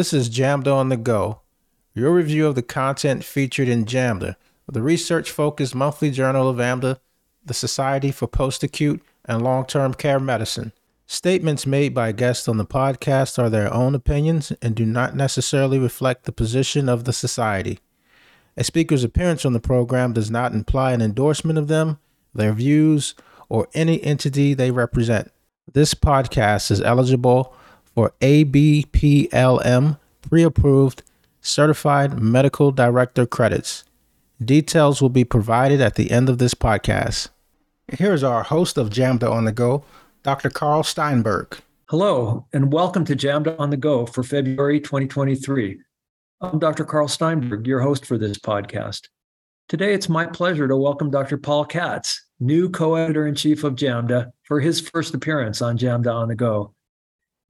This is JAMDA on the Go, your review of the content featured in JAMDA, the research focused monthly journal of AMDA, the Society for Post Acute and Long Term Care Medicine. Statements made by guests on the podcast are their own opinions and do not necessarily reflect the position of the Society. A speaker's appearance on the program does not imply an endorsement of them, their views, or any entity they represent. This podcast is eligible for ABPLM pre approved certified medical director credits. Details will be provided at the end of this podcast. Here's our host of JAMDA on the Go, Dr. Carl Steinberg. Hello, and welcome to JAMDA on the Go for February 2023. I'm Dr. Carl Steinberg, your host for this podcast. Today, it's my pleasure to welcome Dr. Paul Katz, new co editor in chief of JAMDA, for his first appearance on JAMDA on the Go.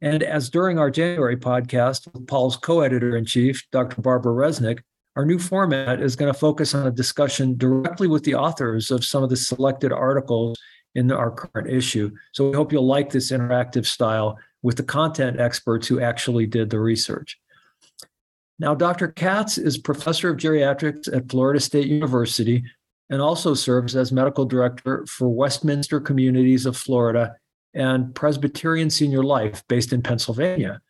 And as during our January podcast with Paul's co editor in chief, Dr. Barbara Resnick, our new format is going to focus on a discussion directly with the authors of some of the selected articles in our current issue. So we hope you'll like this interactive style with the content experts who actually did the research. Now, Dr. Katz is professor of geriatrics at Florida State University and also serves as medical director for Westminster Communities of Florida and Presbyterian Senior Life based in Pennsylvania.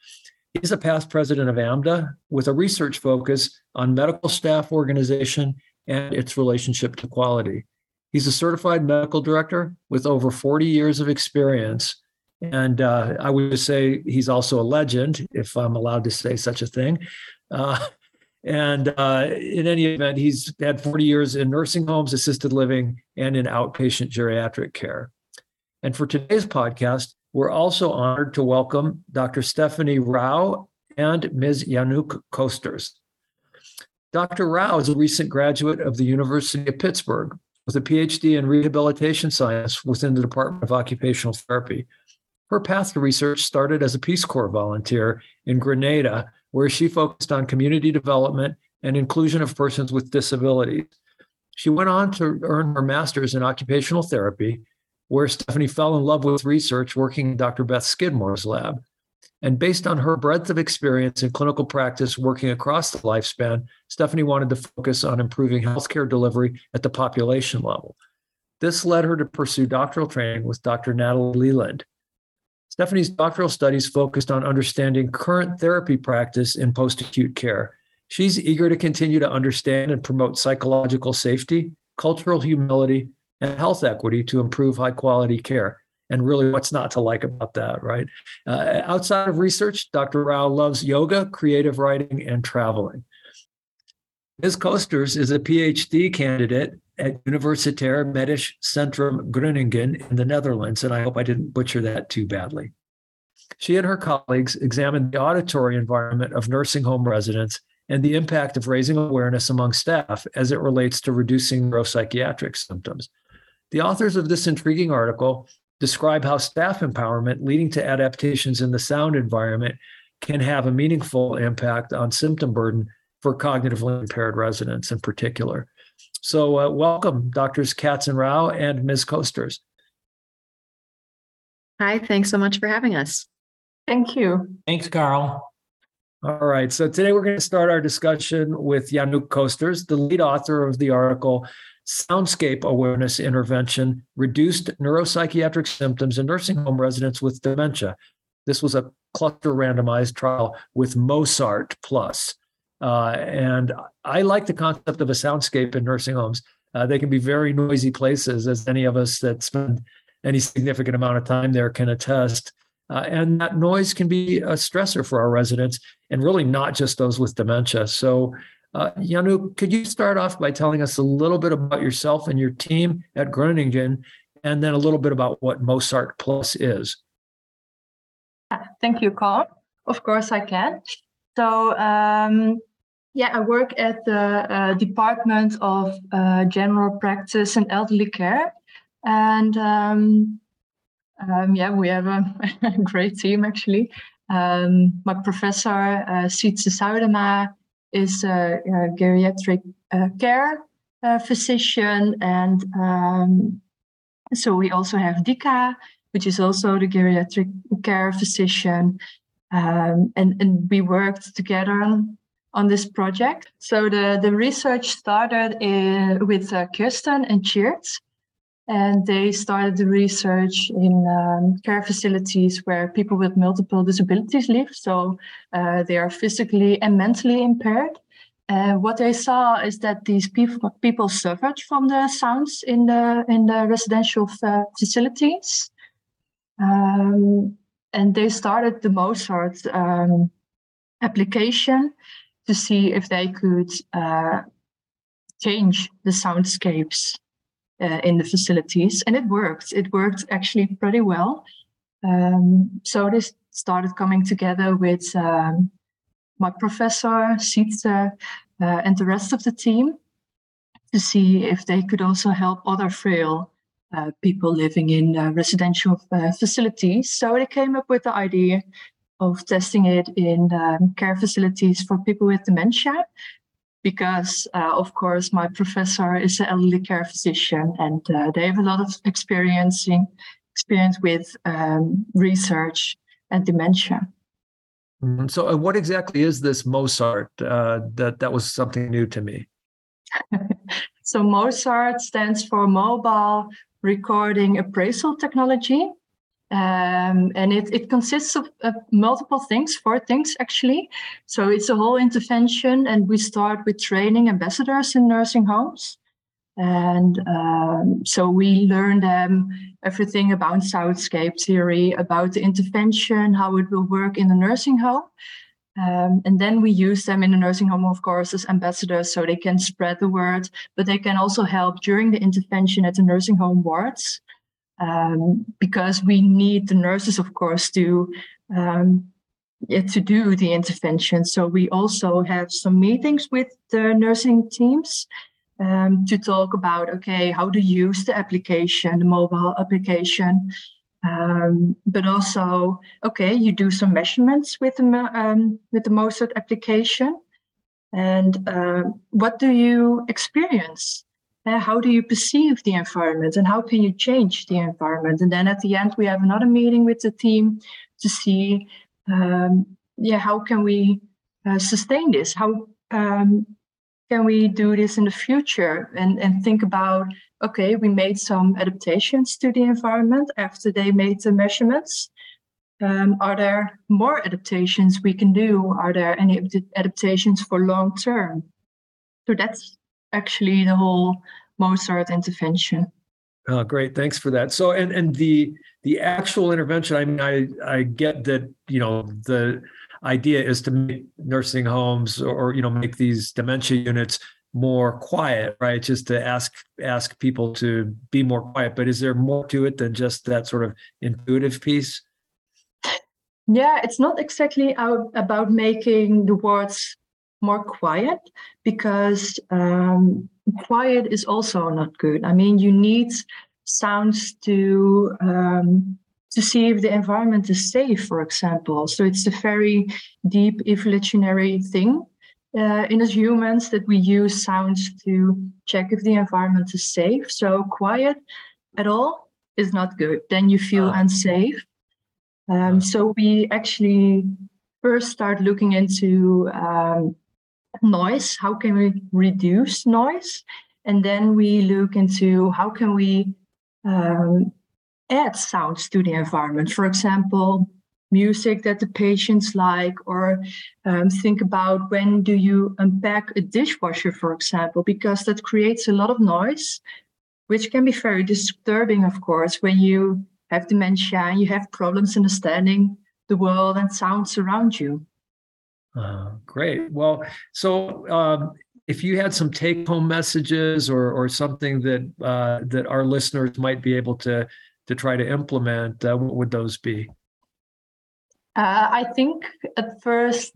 He's a past president of AMDA with a research focus on medical staff organization and its relationship to quality. He's a certified medical director with over 40 years of experience. And uh, I would say he's also a legend, if I'm allowed to say such a thing. Uh, and uh, in any event, he's had 40 years in nursing homes, assisted living, and in outpatient geriatric care. And for today's podcast, we're also honored to welcome Dr. Stephanie Rao and Ms. Yanuk Kosters. Dr. Rao is a recent graduate of the University of Pittsburgh with a PhD in rehabilitation science within the Department of Occupational Therapy. Her path to research started as a Peace Corps volunteer in Grenada, where she focused on community development and inclusion of persons with disabilities. She went on to earn her master's in occupational therapy where Stephanie fell in love with research working in Dr. Beth Skidmore's lab. And based on her breadth of experience in clinical practice working across the lifespan, Stephanie wanted to focus on improving healthcare delivery at the population level. This led her to pursue doctoral training with Dr. Natalie Leland. Stephanie's doctoral studies focused on understanding current therapy practice in post acute care. She's eager to continue to understand and promote psychological safety, cultural humility, and health equity to improve high quality care. And really, what's not to like about that, right? Uh, outside of research, Dr. Rao loves yoga, creative writing, and traveling. Ms. Kosters is a PhD candidate at Universitair Medisch Centrum Groningen in the Netherlands, and I hope I didn't butcher that too badly. She and her colleagues examined the auditory environment of nursing home residents and the impact of raising awareness among staff as it relates to reducing neuropsychiatric symptoms. The authors of this intriguing article describe how staff empowerment leading to adaptations in the sound environment can have a meaningful impact on symptom burden for cognitively impaired residents in particular. So, uh, welcome, Doctors Katz and Rao and Ms. Kosters. Hi, thanks so much for having us. Thank you. Thanks, Carl. All right. So today we're going to start our discussion with Yanuk Kosters, the lead author of the article Soundscape Awareness Intervention Reduced Neuropsychiatric Symptoms in Nursing Home Residents with Dementia. This was a cluster randomized trial with MoSART Plus. Uh, and I like the concept of a soundscape in nursing homes. Uh, they can be very noisy places, as any of us that spend any significant amount of time there can attest. Uh, and that noise can be a stressor for our residents, and really not just those with dementia. So uh, could you start off by telling us a little bit about yourself and your team at Groningen, and then a little bit about what MoSART Plus is? Thank you, Carl. Of course, I can. So, um, yeah, I work at the uh, Department of uh, General Practice and Elderly Care. And um, um, yeah, we have a, a, great team actually. Um, my professor, uh, Sietse Zuidema, is a, a geriatric uh, care uh, physician. And um, so we also have Dika, which is also the geriatric care physician. Um, and, and we worked together on, on this project. So the, the research started in, with uh, Kirsten and Cheert, and they started the research in um, care facilities where people with multiple disabilities live. So uh, they are physically and mentally impaired. What they saw is that these people, people suffered from the sounds in the in the residential facilities, um, and they started the MoSART um, application to see if they could uh, change the soundscapes uh, in the facilities, and it worked. It worked actually pretty well. Um, so this started coming together with um, my professor, Sietse, uh, and the rest of the team to see if they could also help other frail uh, people living in uh, residential uh, facilities. So they came up with the idea of testing it in um, care facilities for people with dementia, because uh, of course my professor is an elderly care physician, and uh, they have a lot of experiencing experience with um, research and dementia. Mm-hmm. So, uh, what exactly is this MoSART? Uh, that that was something new to me. so, MoSART stands for Mobile Recording Appraisal Technology, um, and it, it consists of, multiple things, four things actually. So, it's a whole intervention, and we start with training ambassadors in nursing homes. And um, so we learn them everything about soundscape theory, about the intervention, how it will work in the nursing home. Um, and then we use them in the nursing home, of course, as ambassadors so they can spread the word, but they can also help during the intervention at the nursing home wards. Um, because we need the nurses, of course, to um, yeah, to do the intervention. So we also have some meetings with the nursing teams um, to talk about okay how to use the application the mobile application. Um, but also okay you do some measurements with the um, with the MoSART application. And uh, what do you experience how do you perceive the environment and how can you change the environment? And then at the end we have another meeting with the team to see um, yeah how can we uh, sustain this? How um, can we do this in the future? And, and think about okay we made some adaptations to the environment after they made the measurements. Um, are there more adaptations we can do? Are there any adaptations for long term? So that's actually the whole MoSART intervention. Oh great. Thanks for that. So and and the the actual intervention i mean i i get that you know the idea is to make nursing homes or, you know make these dementia units more quiet right? Just to ask ask people to be more quiet. But is there more to it than just that sort of intuitive piece? Yeah it's not exactly about making the wards more quiet because um, quiet is also not good i mean you need sounds to um, to see if the environment is safe, for example. So it's a very deep evolutionary thing uh, in us humans that we use sounds to check if the environment is safe. So quiet at all is not good. Then you feel uh. unsafe. Um, uh. so we actually first start looking into um, noise. How can we reduce noise? And then we look into how can we um, add sounds to the environment. For example, music that the patients like, or um, think about when do you unpack a dishwasher, for example, because that creates a lot of noise, which can be very disturbing, of course, when you have dementia and you have problems understanding the world and sounds around you. Uh, great. Well, so um, if you had some take-home messages or or something that uh, that our listeners might be able to to try to implement, uh, what would those be? Uh, I think at first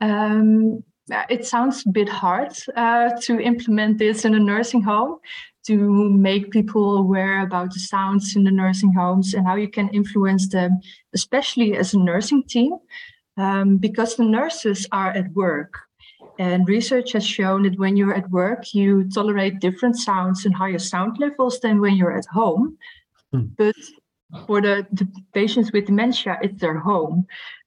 um, it sounds a bit hard uh, to implement this in a nursing home, to make people aware about the sounds in the nursing homes and how you can influence them, especially as a nursing team, um, because the nurses are at work. And research has shown that when you're at work, you tolerate different sounds and higher sound levels than when you're at home. Hmm. But for the, the patients with dementia, it's their home.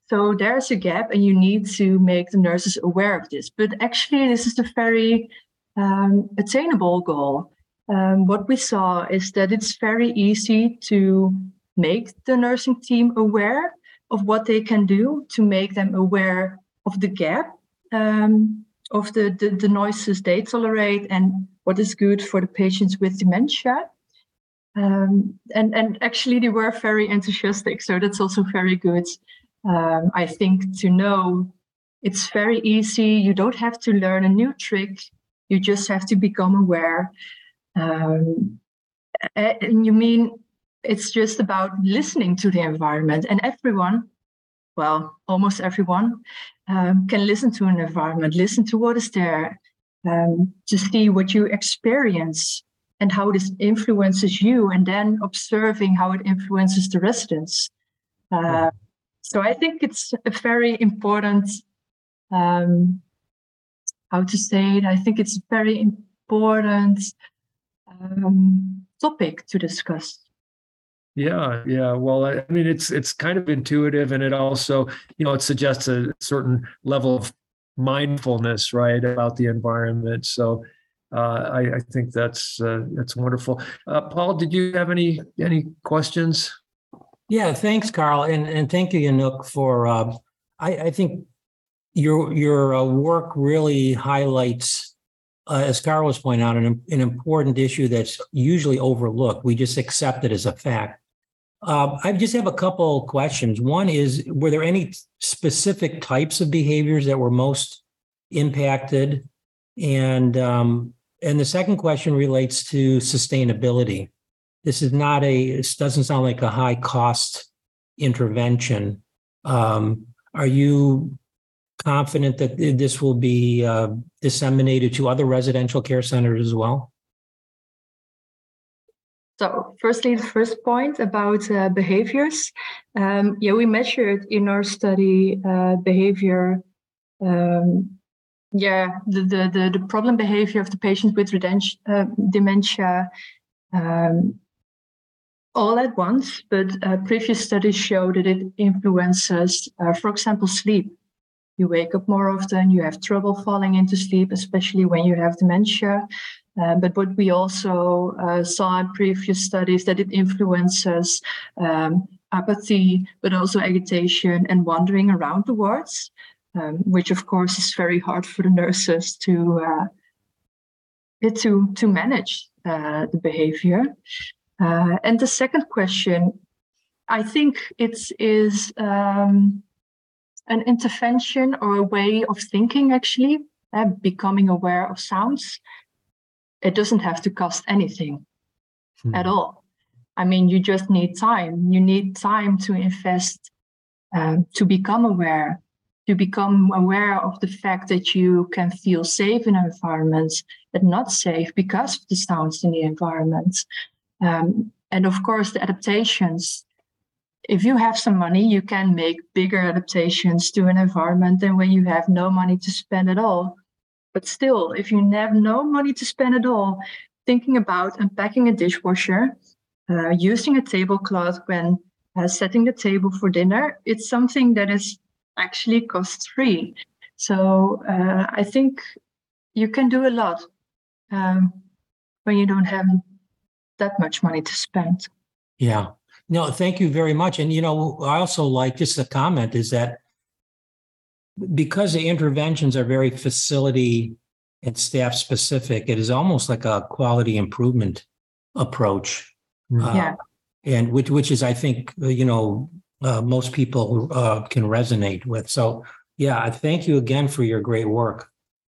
So there's a gap, and you need to make the nurses aware of this. But actually, this is a very um, attainable goal. Um, what we saw is that it's very easy to make the nursing team aware of what they can do to make them aware of the gap um, of the, the, the noises they tolerate and what is good for the patients with dementia. Um, and and actually they were very enthusiastic, so that's also very good. Um, I think to know it's very easy. You don't have to learn a new trick. You just have to become aware. Um, and you mean it's just about listening to the environment, and everyone, well, almost everyone, um, can listen to an environment, listen to what is there, um, to see what you experience and how this influences you, and then observing how it influences the residents. Uh, so I think it's a very important, um, how to say it, I think it's a very important um, topic to discuss. Yeah, yeah. Well, I mean, it's it's kind of intuitive, and it also, you know, it suggests a certain level of mindfulness, right, about the environment. So, uh, I, I, think that's uh, that's wonderful. Uh, Paul, did you have any any questions? Yeah, thanks, Carl, and and thank you, Yanuk, for. Uh, I, I think your your uh, work really highlights, uh, as Carl was pointing out, an an important issue that's usually overlooked. We just accept it as a fact. Um, I just have a couple questions. One is, were there any specific types of behaviors that were most impacted? And um, and the second question relates to sustainability. This is not a. This doesn't sound like a high cost intervention. Um, are you confident that this will be uh, disseminated to other residential care centers as well? So, firstly, the first point about uh, behaviors. Um, yeah, we measured in our study uh, behavior. Um, yeah, the, the, the the problem behavior of the patients with uh, dementia um, all at once, but uh, previous studies show that it influences, uh, for example, sleep. You wake up more often, you have trouble falling into sleep, especially when you have dementia. Uh, but what we also uh, saw in previous studies that it influences um, apathy, but also agitation and wandering around the wards, um, which of course is very hard for the nurses to uh, to to manage uh, the behavior. Uh, and the second question, I think it is um, an intervention or a way of thinking actually, becoming aware of sounds it doesn't have to cost anything hmm. at all. I mean, you just need time. You need time to invest um, to become aware, to become aware of the fact that you can feel safe in environments but not safe because of the sounds in the environment. Um, and of course, the adaptations. If you have some money, you can make bigger adaptations to an environment than when you have no money to spend at all. But still, if you have no money to spend at all, thinking about unpacking a dishwasher, uh, using a tablecloth when uh, setting the table for dinner, it's something that is actually cost free. So uh, I think you can do a lot um, when you don't have that much money to spend. Yeah. No, thank you very much. And, you know, I also like just a comment is that because the interventions are very facility and staff specific, it is almost like a quality improvement approach. Mm-hmm. Yeah. Uh, and which which is I think uh, you know uh, most people uh, can resonate with. So yeah, I thank you again for your great work.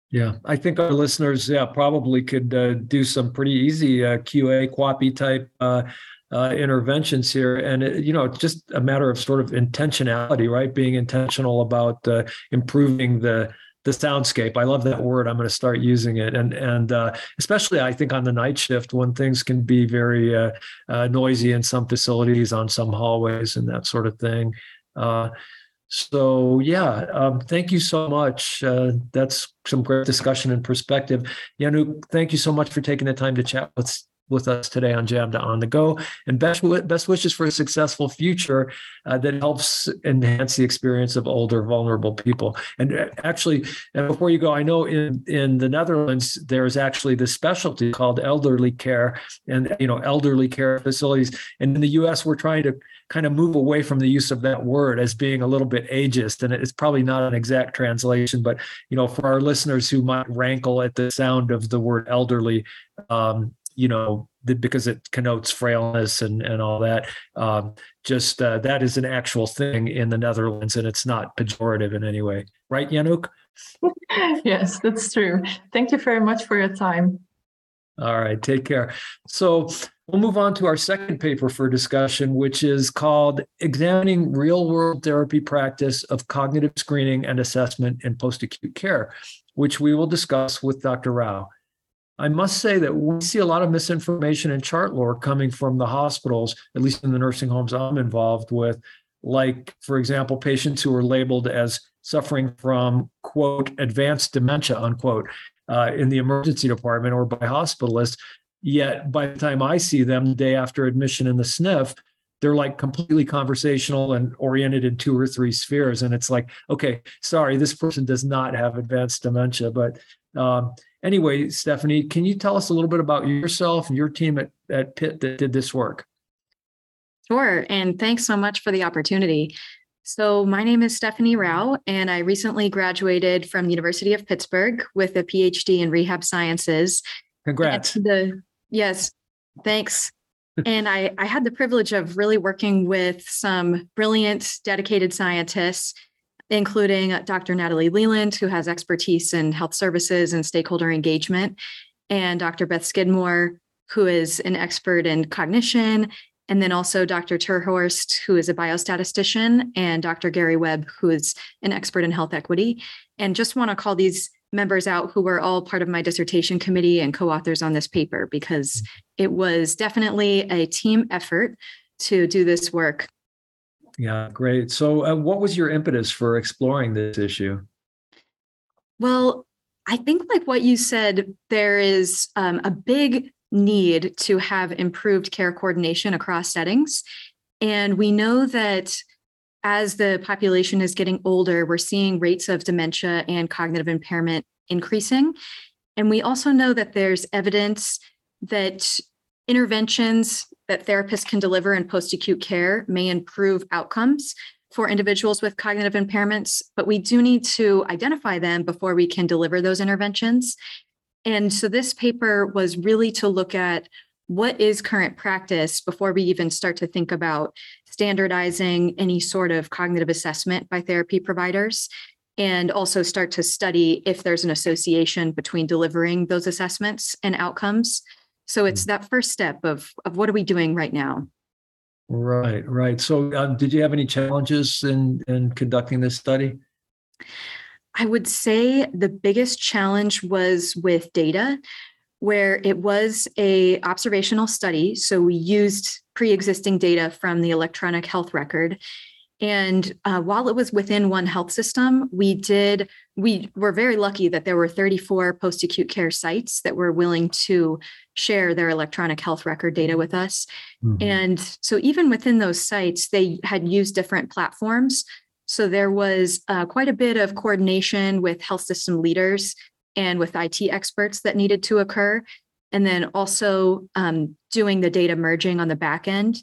Yeah, I think our listeners, yeah, probably could uh, do some pretty easy uh, QA QAPI type uh, uh, interventions here, and it, you know, it's just a matter of sort of intentionality, right? Being intentional about uh, improving the the soundscape. I love that word. I'm going to start using it, and and uh, especially I think on the night shift when things can be very uh, uh, noisy in some facilities, on some hallways, and that sort of thing. Uh, so yeah, um, thank you so much. Uh, that's some great discussion and perspective. Yanuk, thank you so much for taking the time to chat with with us today on JAMDA on the Go. And best, best wishes for a successful future uh, that helps enhance the experience of older, vulnerable people. And uh, actually, and before you go, I know in, in the Netherlands, there's actually this specialty called elderly care and, you know, elderly care facilities. And in the US, we're trying to kind of move away from the use of that word as being a little bit ageist and it's probably not an exact translation but you know for our listeners who might rankle at the sound of the word elderly um, you know because it connotes frailness and and all that um, just uh, that is an actual thing in the netherlands and it's not pejorative in any way right Yanuk? yes that's true thank you very much for your time all right take care so We'll move on to our second paper for discussion, which is called Examining Real World Therapy Practice of Cognitive Screening and Assessment in Post Acute Care, which we will discuss with Dr. Rao. I must say that we see a lot of misinformation and chart lore coming from the hospitals, at least in the nursing homes I'm involved with, like, for example, patients who are labeled as suffering from, quote, advanced dementia, unquote, uh, in the emergency department or by hospitalists Yet by the time I see them the day after admission in the SNF, they're like completely conversational and oriented in two or three spheres. And it's like, okay, sorry, this person does not have advanced dementia. But um, anyway, Stephanie, can you tell us a little bit about yourself and your team at, at Pitt that did this work? Sure. And thanks so much for the opportunity. So, my name is Stephanie Rao, and I recently graduated from the University of Pittsburgh with a PhD in rehab sciences. Congrats. The Yes, thanks. and I, I had the privilege of really working with some brilliant, dedicated scientists, including Dr. Natalie Leland, who has expertise in health services and stakeholder engagement, and Dr. Beth Skidmore, who is an expert in cognition, and then also Dr. Terhorst, who is a biostatistician, and Dr. Gary Webb, who is an expert in health equity. And just want to call these members out who were all part of my dissertation committee and co-authors on this paper because it was definitely a team effort to do this work. Yeah, great. So, uh, what was your impetus for exploring this issue? Well, I think, like what you said, there is um, a big need to have improved care coordination across settings. And we know that as the population is getting older, we're seeing rates of dementia and cognitive impairment increasing. And we also know that there's evidence that interventions that therapists can deliver in post acute care may improve outcomes for individuals with cognitive impairments, but we do need to identify them before we can deliver those interventions. And so this paper was really to look at what is current practice before we even start to think about standardizing any sort of cognitive assessment by therapy providers and also start to study if there's an association between delivering those assessments and outcomes so it's hmm. that first step of of what are we doing right now? Right right. So uh, did you have any challenges in in conducting this study? I would say the biggest challenge was with data where it was a observational study. So we used pre-existing data from the electronic health record and uh, while it was within one health system we did we were very lucky that there were 34 post-acute care sites that were willing to share their electronic health record data with us mm-hmm. and so even within those sites they had used different platforms so there was uh, quite a bit of coordination with health system leaders and with IT experts that needed to occur. And then also um, doing the data merging on the back end.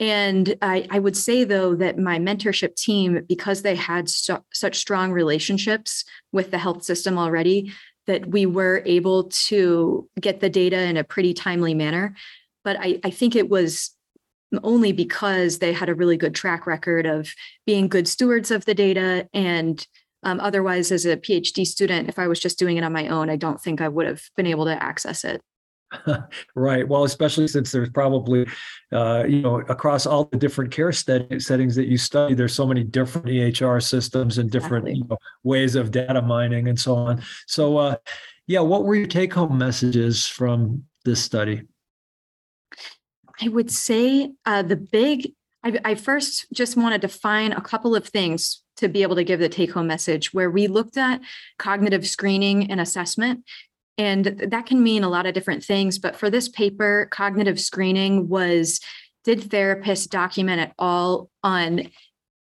And I, I, would say, though, that my mentorship team, because they had such strong relationships with the health system already, that we were able to get the data in a pretty timely manner. But I, I think it was only because they had a really good track record of being good stewards of the data and um, otherwise, as a PhD student, if I was just doing it on my own, I don't think I would have been able to access it. right. Well, especially since there's probably, uh, you know, across all the different care settings that you study, there's so many different EHR systems and different exactly. you know, ways of data mining and so on. So, uh, yeah, what were your take home messages from this study? I would say uh, the big, I, I first just want to define a couple of things to be able to give the take home message where we looked at cognitive screening and assessment And that can mean a lot of different things. But for this paper, cognitive screening was did therapists document at all on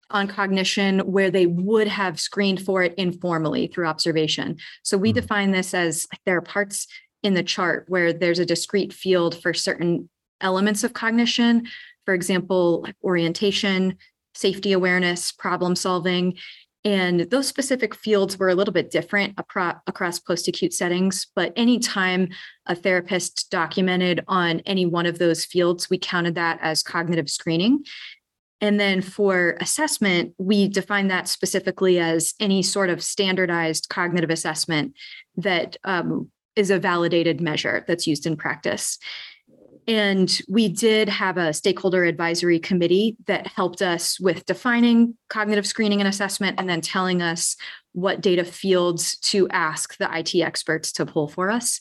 on cognition where they would have screened for it informally through observation. So we Mhm. define this as like, there are parts in the chart where there's a discrete field for certain elements of cognition, for example, like orientation, safety awareness, problem solving. And those specific fields were a little bit different across post acute settings. But anytime a therapist documented on any one of those fields, we counted that as cognitive screening. And then for assessment, we define that specifically as any sort of standardized cognitive assessment that um, is a validated measure that's used in practice. And we did have a stakeholder advisory committee that helped us with defining cognitive screening and assessment and then telling us what data fields to ask the IT experts to pull for us.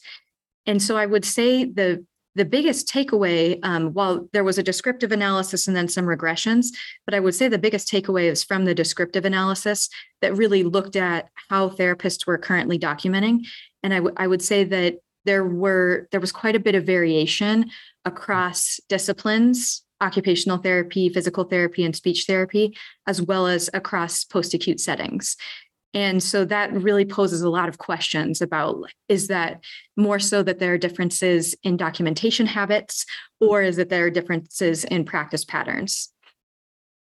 And so I would say the the biggest takeaway, um, while there was a descriptive analysis and then some regressions, but I would say the biggest takeaway is from the descriptive analysis that really looked at how therapists were currently documenting. And I, w- I would say that there were there was quite a bit of variation across disciplines occupational therapy physical therapy and speech therapy as well as across post-acute settings and so that really poses a lot of questions about is that more so that there are differences in documentation habits or is it there are differences in practice patterns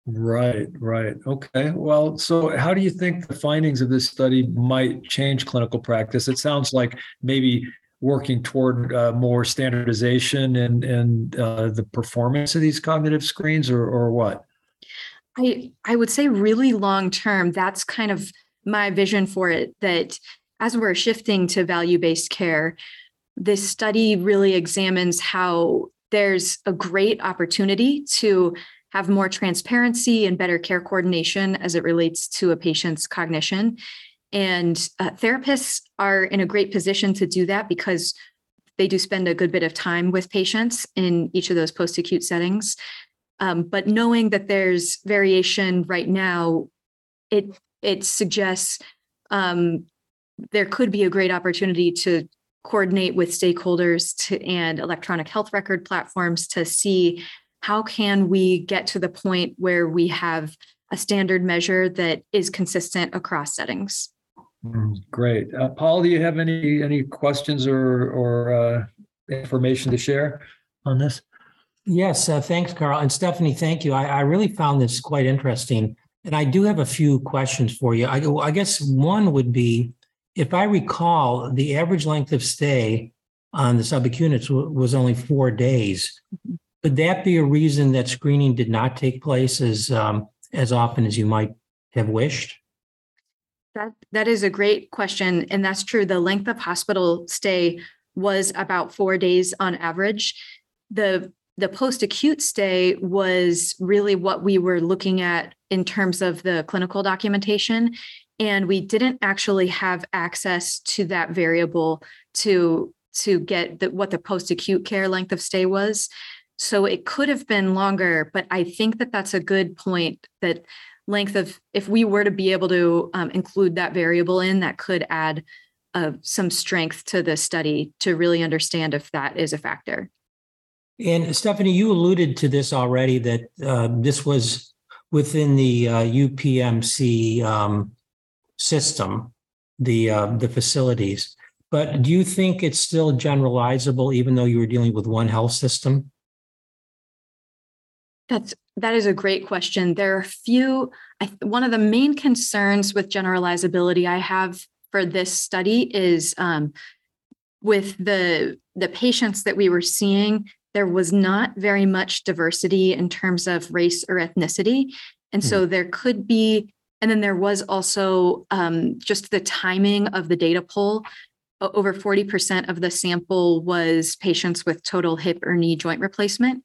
Right, right. Okay. Well, so how do you think the findings of this study might change clinical practice? It sounds like maybe working toward uh, more standardization and and uh, the performance of these cognitive screens, or or what? I I would say really long term, that's kind of my vision for it. That as we're shifting to value based care, this study really examines how there's a great opportunity to have more transparency and better care coordination as it relates to a patient's cognition. And uh, therapists are in a great position to do that because they do spend a good bit of time with patients in each of those post acute settings. Um, but knowing that there's variation right now, it it suggests um, there could be a great opportunity to coordinate with stakeholders to, and electronic health record platforms to see how can we get to the point where we have a standard measure that is consistent across settings. Mm, Great. Uh, Paul, do you have any any questions or or uh, information to share on this? Yes, uh, thanks, Carl. And Stephanie, thank you. I, I really found this quite interesting. And I do have a few questions for you. I, I guess one would be if I recall, the average length of stay on the subacutes w- was only four days. Could that be a reason that screening did not take place as um, as often as you might have wished? That that is a great question, and that's true. The length of hospital stay was about four days on average. The the post acute stay was really what we were looking at in terms of the clinical documentation, and we didn't actually have access to that variable to to get the, what the post acute care length of stay was. So it could have been longer, but I think that that's a good point that length of if we were to be able to um, include that variable in that could add uh, some strength to the study to really understand if that is a factor And Stephanie, you alluded to this already that uh, this was within the uh, UPMC um, system, the uh, the facilities. But do you think it's still generalizable, even though you were dealing with one health system? that's that is a great question. There are a few I, one of the main concerns with generalizability i have for this study is um, with the the patients that we were seeing there was not very much diversity in terms of race or ethnicity. And so there could be and then there was also um, just the timing of the data pull over 40% of the sample was patients with total hip or knee joint replacement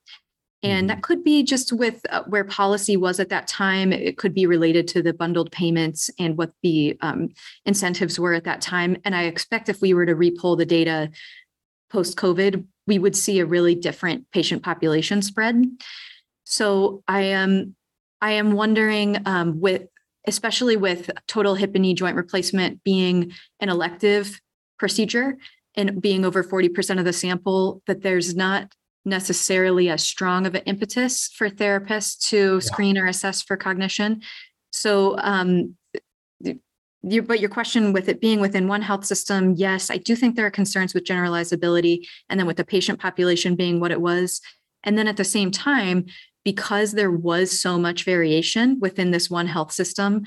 and that could be just with uh, where policy was at that time. It could be related to the bundled payments and what the um, incentives were at that time. And I expect if we were to repull the data post COVID, we would see a really different patient population spread. So I am I am wondering um, with especially with total hip and knee joint replacement being an elective procedure and being over 40% of the sample, that there's not necessarily as strong of an impetus for therapists to screen or assess for cognition. So, um, you, but your question with it being within one health system, yes, I do think there are concerns with generalizability and then with the patient population being what it was. And then at the same time, because there was so much variation within this one health system,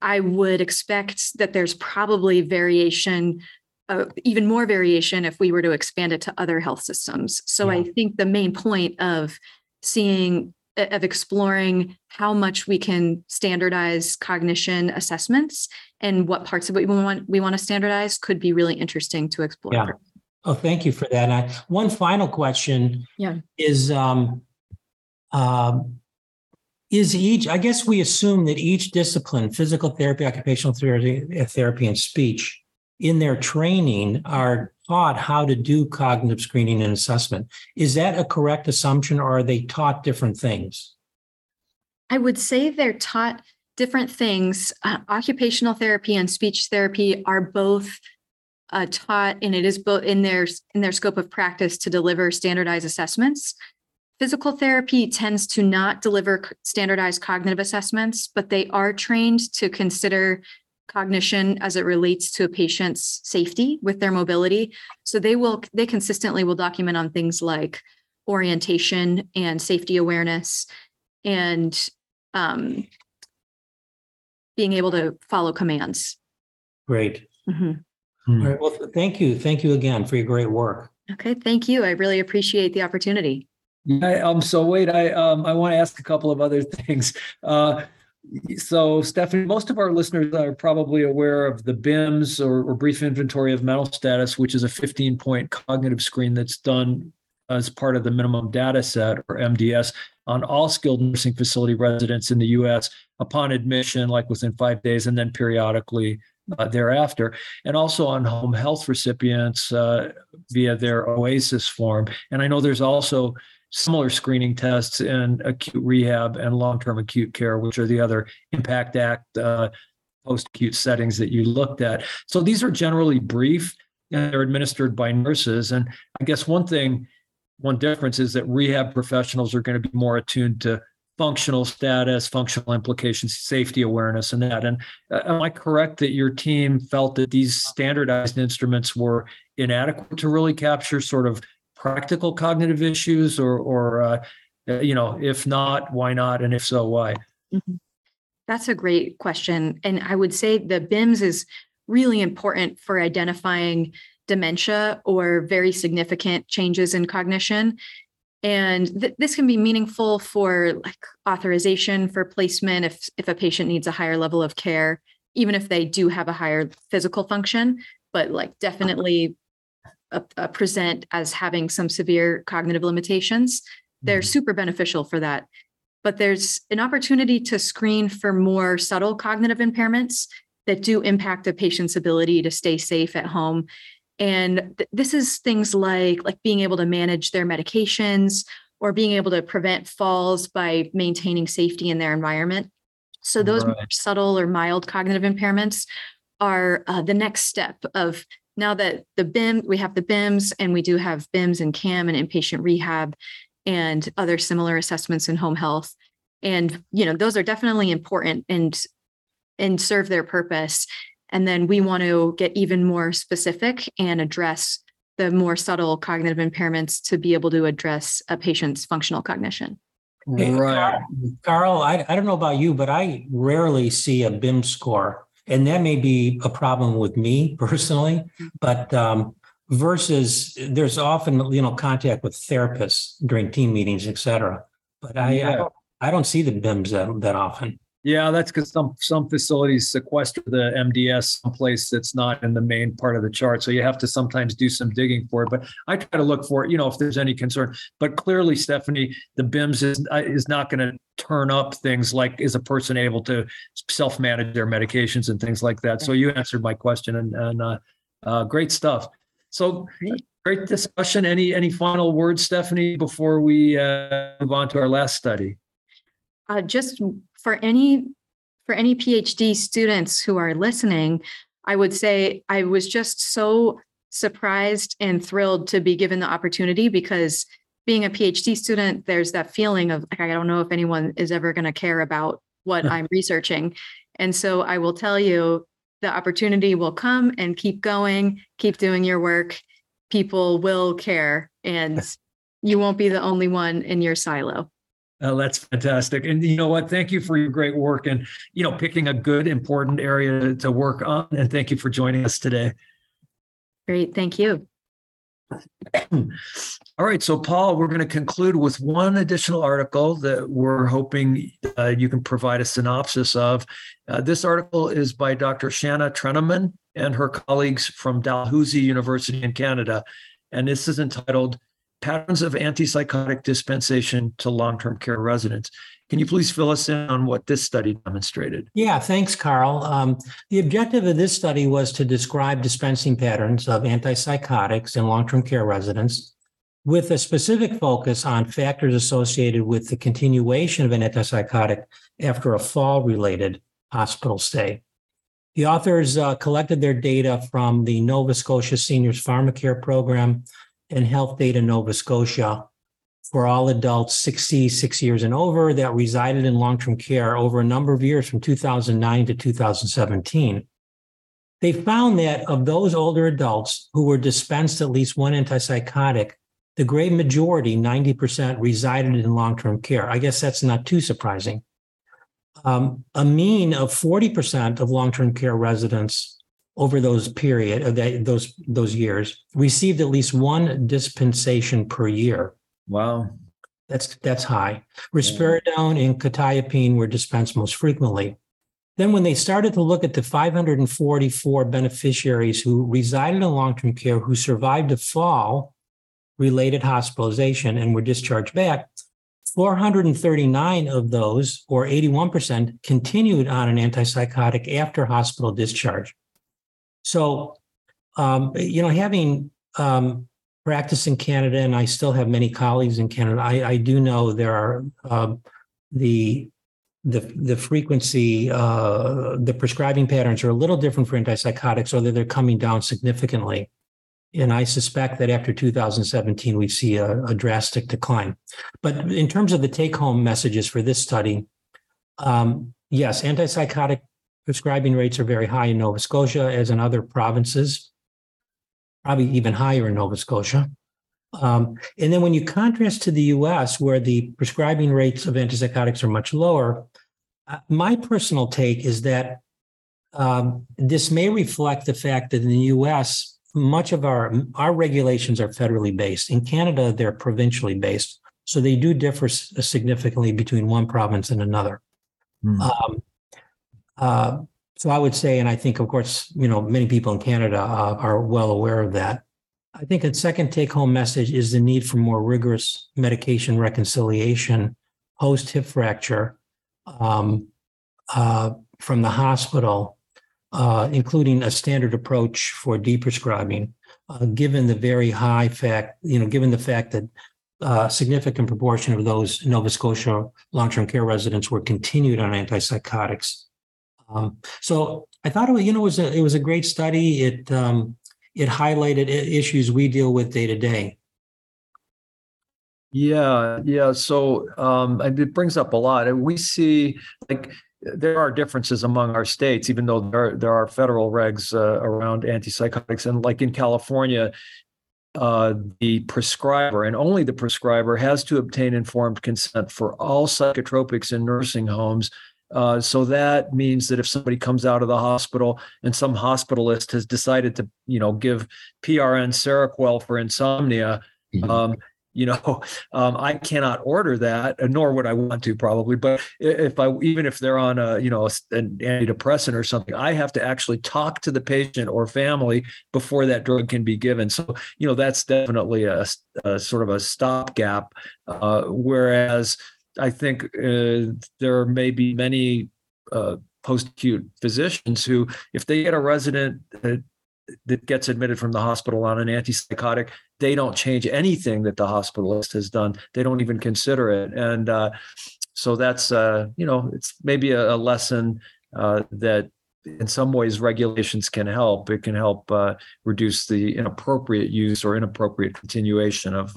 I would expect that there's probably variation, uh, even more variation if we were to expand it to other health systems. So I think the main point of seeing of exploring how much we can standardize cognition assessments and what parts of what we want we want to standardize could be really interesting to explore. Yeah. Oh, thank you for that. I, one final question. Yeah. Is um, um, is each? I guess we assume that each discipline, physical therapy, occupational therapy, therapy, and speech, in their training are taught how to do cognitive screening and assessment. Is that a correct assumption, or are they taught different things? I would say they're taught different things. Uh, occupational therapy and speech therapy are both uh, taught, and it is both in their in their scope of practice to deliver standardized assessments. Physical therapy tends to not deliver standardized cognitive assessments, but they are trained to consider cognition as it relates to a patient's safety with their mobility. So they will they consistently will document on things like orientation and safety awareness and um, being able to follow commands. Great. Mhm. All right. Well, thank you. Thank you again for your great work. Okay, thank you. I really appreciate the opportunity. Yeah, um, so wait, I um, I want to ask a couple of other things. Uh, so, Stephanie, most of our listeners are probably aware of the BIMS or, or Brief Inventory of Mental Status, which is a 15 point cognitive screen that's done as part of the minimum data set or MDS on all skilled nursing facility residents in the US upon admission, like within five days, and then periodically uh, thereafter, and also on home health recipients uh, via their OASIS form. And I know there's also similar screening tests in acute rehab and long-term acute care, which are the other Impact Act uh, post-acute settings that you looked at. So these are generally brief and they're administered by nurses. And I guess one thing, one difference is that rehab professionals are going to be more attuned to functional status, functional implications, safety awareness, and that. And uh, am I correct that your team felt that these standardized instruments were inadequate to really capture sort of practical cognitive issues, or, or uh, you know, if not, why not, and if so, why? Mm-hmm. That's a great question, and I would say the BIMS is really important for identifying dementia or very significant changes in cognition. And th- this can be meaningful for like authorization for placement if if a patient needs a higher level of care even if they do have a higher physical function. But like definitely uh, uh, present as having some severe cognitive limitations they're Mhm. super beneficial for that but there's an opportunity to screen for more subtle cognitive impairments that do impact a patient's ability to stay safe at home and th- this is things like like being able to manage their medications or being able to prevent falls by maintaining safety in their environment so those more Right. subtle or mild cognitive impairments are uh, the next step of now that the BIM we have the BIMS and we do have BIMS and CAM and inpatient rehab and other similar assessments in home health and you know those are definitely important and and serve their purpose and then we want to get even more specific and address the more subtle cognitive impairments to be able to address a patient's functional cognition. Right. Carl, I, I don't know about you, but I rarely see a BIM score. And that may be a problem with me personally, but um, versus there's often, you know, contact with therapists during team meetings, et cetera. But I, I, don't, I don't see the BIMs that, that often. Yeah, that's because some some facilities sequester the MDS someplace that's not in the main part of the chart. So you have to sometimes do some digging for it. But I try to look for it, you know, if there's any concern. But clearly, Stephanie, the BIMS is uh, is not going to turn up things like is a person able to self manage their medications and things like that. So you answered my question, and and uh, uh, great stuff. So Great. great discussion. Any any final words, Stephanie, before we uh, move on to our last study? Uh, just for any for any PhD students who are listening, I would say I was just so surprised and thrilled to be given the opportunity because being a PhD student, there's that feeling of like, I don't know if anyone is ever going to care about what I'm researching. And so I will tell you the opportunity will come and keep going, keep doing your work. People will care and you won't be the only one in your silo. Oh, that's fantastic. And you know what? Thank you for your great work and, you know, picking a good, important area to work on. And thank you for joining us today. Great. Thank you. All right. So, Paul, we're going to conclude with one additional article that we're hoping uh, you can provide a synopsis of. Uh, this article is by Dr. Shanna Trenaman and her colleagues from Dalhousie University in Canada. And this is entitled Patterns of Antipsychotic Dispensation to Long Term Care Residents. Can you please fill us in on what this study demonstrated? Yeah, thanks, Carl. Um, the objective of this study was to describe dispensing patterns of antipsychotics in long term care residents with a specific focus on factors associated with the continuation of an antipsychotic after a fall related hospital stay. The authors uh, collected their data from the Nova Scotia Seniors Pharmacare Program and Health Data Nova Scotia for all adults 66 years and over that resided in long term care over a number of years from 2009 to 2017. They found that of those older adults who were dispensed at least one antipsychotic, the great majority, 90%, resided in long term care. I guess that's not too surprising. Um, a mean of 40% of long term care residents over those period of that, those those years received at least one dispensation per year. Wow. That's that's high. Risperidone and quetiapine were dispensed most frequently. Then, when they started to look at the 544 beneficiaries who resided in long-term care who survived a fall related hospitalization and were discharged back, 439 of those, or 81%, continued on an antipsychotic after hospital discharge. So, um, you know, having um, practiced in Canada, and I still have many colleagues in Canada, I, I do know there are um, the the the frequency, uh, the prescribing patterns are a little different for antipsychotics, that they're coming down significantly. And I suspect that after 2017, we see a, a drastic decline. But in terms of the take home messages for this study, um, yes, antipsychotic prescribing rates are very high in Nova Scotia, as in other provinces, probably even higher in Nova Scotia. Um, and then when you contrast to the US, where the prescribing rates of antipsychotics are much lower, uh, my personal take is that um, this may reflect the fact that in the US, much of our our regulations are federally based. In Canada, they're provincially based, so they do differ significantly between one province and another. Hmm. Um, uh, so I would say, and I think, of course, you know, many people in Canada uh, are well aware of that. I think a second take-home message is the need for more rigorous medication reconciliation post hip fracture um, uh, from the hospital uh, including a standard approach for deprescribing, uh, given the very high fact, you know, given the fact that uh, a significant proportion of those Nova Scotia long-term care residents were continued on antipsychotics. Um, so I thought it was, you know, it was a, it was a great study. It um, it highlighted issues we deal with day to day. Yeah, yeah. So um, it brings up a lot. And we see like there are differences among our states, even though there are, there are federal regs uh, around antipsychotics. And like in California, uh, the prescriber and only the prescriber has to obtain informed consent for all psychotropics in nursing homes. Uh, so that means that if somebody comes out of the hospital and some hospitalist has decided to, you know, give PRN Seroquel for insomnia, mm-hmm. um, you know um, i cannot order that nor would i want to probably but if i even if they're on a you know an antidepressant or something i have to actually talk to the patient or family before that drug can be given so you know that's definitely a, a sort of a stopgap uh, whereas i think uh, there may be many uh, post-acute physicians who if they get a resident uh, that gets admitted from the hospital on an antipsychotic, they don't change anything that the hospitalist has done. They don't even consider it. And uh, so that's, uh, you know, it's maybe a, a lesson uh, that in some ways regulations can help. It can help uh, reduce the inappropriate use or inappropriate continuation of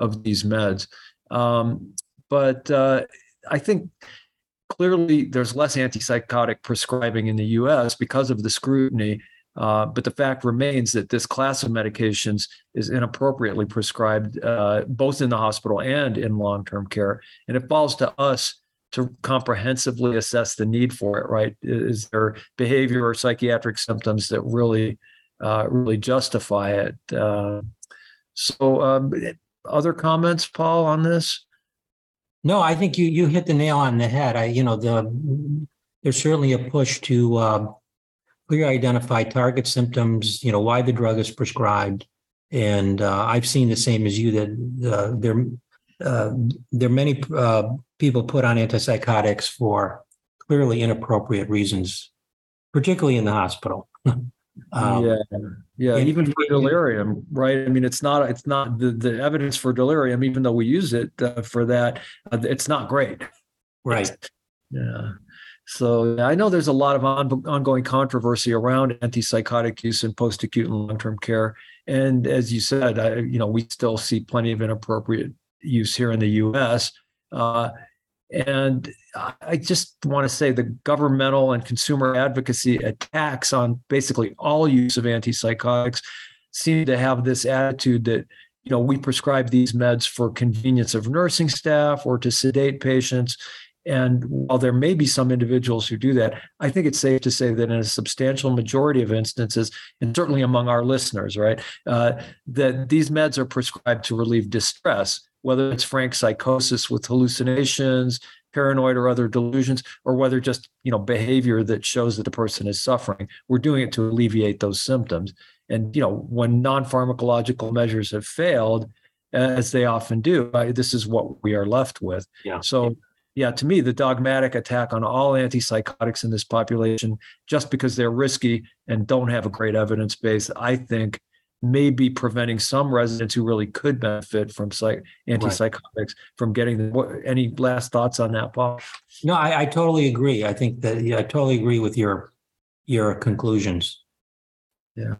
of these meds. Um, but uh, I think clearly there's less antipsychotic prescribing in the U.S. because of the scrutiny. Uh, but the fact remains that this class of medications is inappropriately prescribed uh, both in the hospital and in long-term care, and it falls to us to comprehensively assess the need for it. Right? Is there behavior or psychiatric symptoms that really, uh, really justify it? Uh, so, um, other comments, Paul, on this? No, I think you you hit the nail on the head. I, you know, the there's certainly a push to uh, clear identify target symptoms. You know, why the drug is prescribed, and uh, I've seen the same as you that uh, there uh, there are many uh, people put on antipsychotics for clearly inappropriate reasons, particularly in the hospital. Um, yeah, yeah. Even for delirium, right? I mean, it's not it's not the the evidence for delirium, even though we use it uh, for that, uh, it's not great. Right. It's, yeah. So I know there's a lot of on, ongoing controversy around antipsychotic use in post-acute and long-term care, and as you said, I, you know, we still see plenty of inappropriate use here in the U.S. Uh, and I just want to say the governmental and consumer advocacy attacks on basically all use of antipsychotics seem to have this attitude that you know we prescribe these meds for convenience of nursing staff or to sedate patients and while there may be some individuals who do that, I think it's safe to say that in a substantial majority of instances, and certainly among our listeners, right, uh, that these meds are prescribed to relieve distress whether it's frank psychosis with hallucinations, paranoid or other delusions, or whether just you know behavior that shows that the person is suffering. We're doing it to alleviate those symptoms. And you know when non-pharmacological measures have failed, as they often do, this is what we are left with. Yeah. So yeah, to me, the dogmatic attack on all antipsychotics in this population, just because they're risky and don't have a great evidence base, I think may be preventing some residents who really could benefit from psych antipsychotics right. from getting them. What, any last thoughts on that, Paul? No, I, I totally agree. I think that yeah, I totally agree with your your conclusions. Yeah.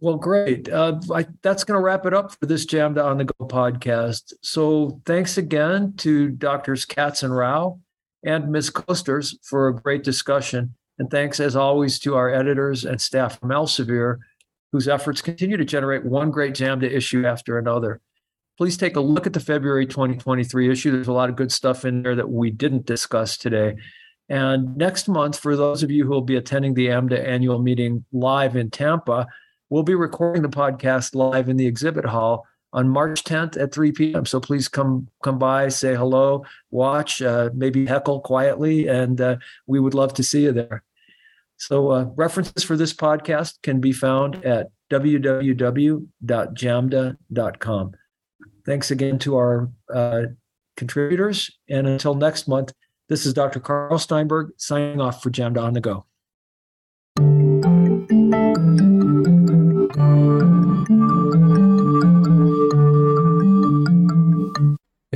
Well, great. Uh, I, that's going to wrap it up for this JAMDA on the Go podcast. So thanks again to Doctors Katz and Rao and Ms. Costers for a great discussion. And thanks, as always, to our editors and staff from Elsevier whose efforts continue to generate one great JAMDA issue after another. Please take a look at the February 2023 issue. There's a lot of good stuff in there that we didn't discuss today. And next month, for those of you who will be attending the AMDA annual meeting live in Tampa, we'll be recording the podcast live in the exhibit hall on March 10th at 3 p.m. So please come come by, say hello, watch, uh, maybe heckle quietly, and uh, we would love to see you there. So uh, references for this podcast can be found at www.jamda.com. Thanks again to our uh, contributors. And until next month, this is Dr. Carl Steinberg signing off for JAMDA on the Go.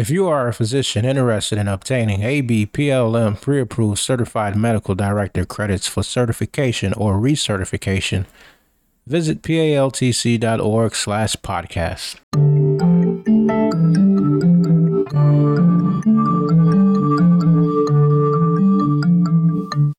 If you are a physician interested in obtaining ABPLM pre approved certified medical director credits for certification or recertification, visit paltc.org slash podcast.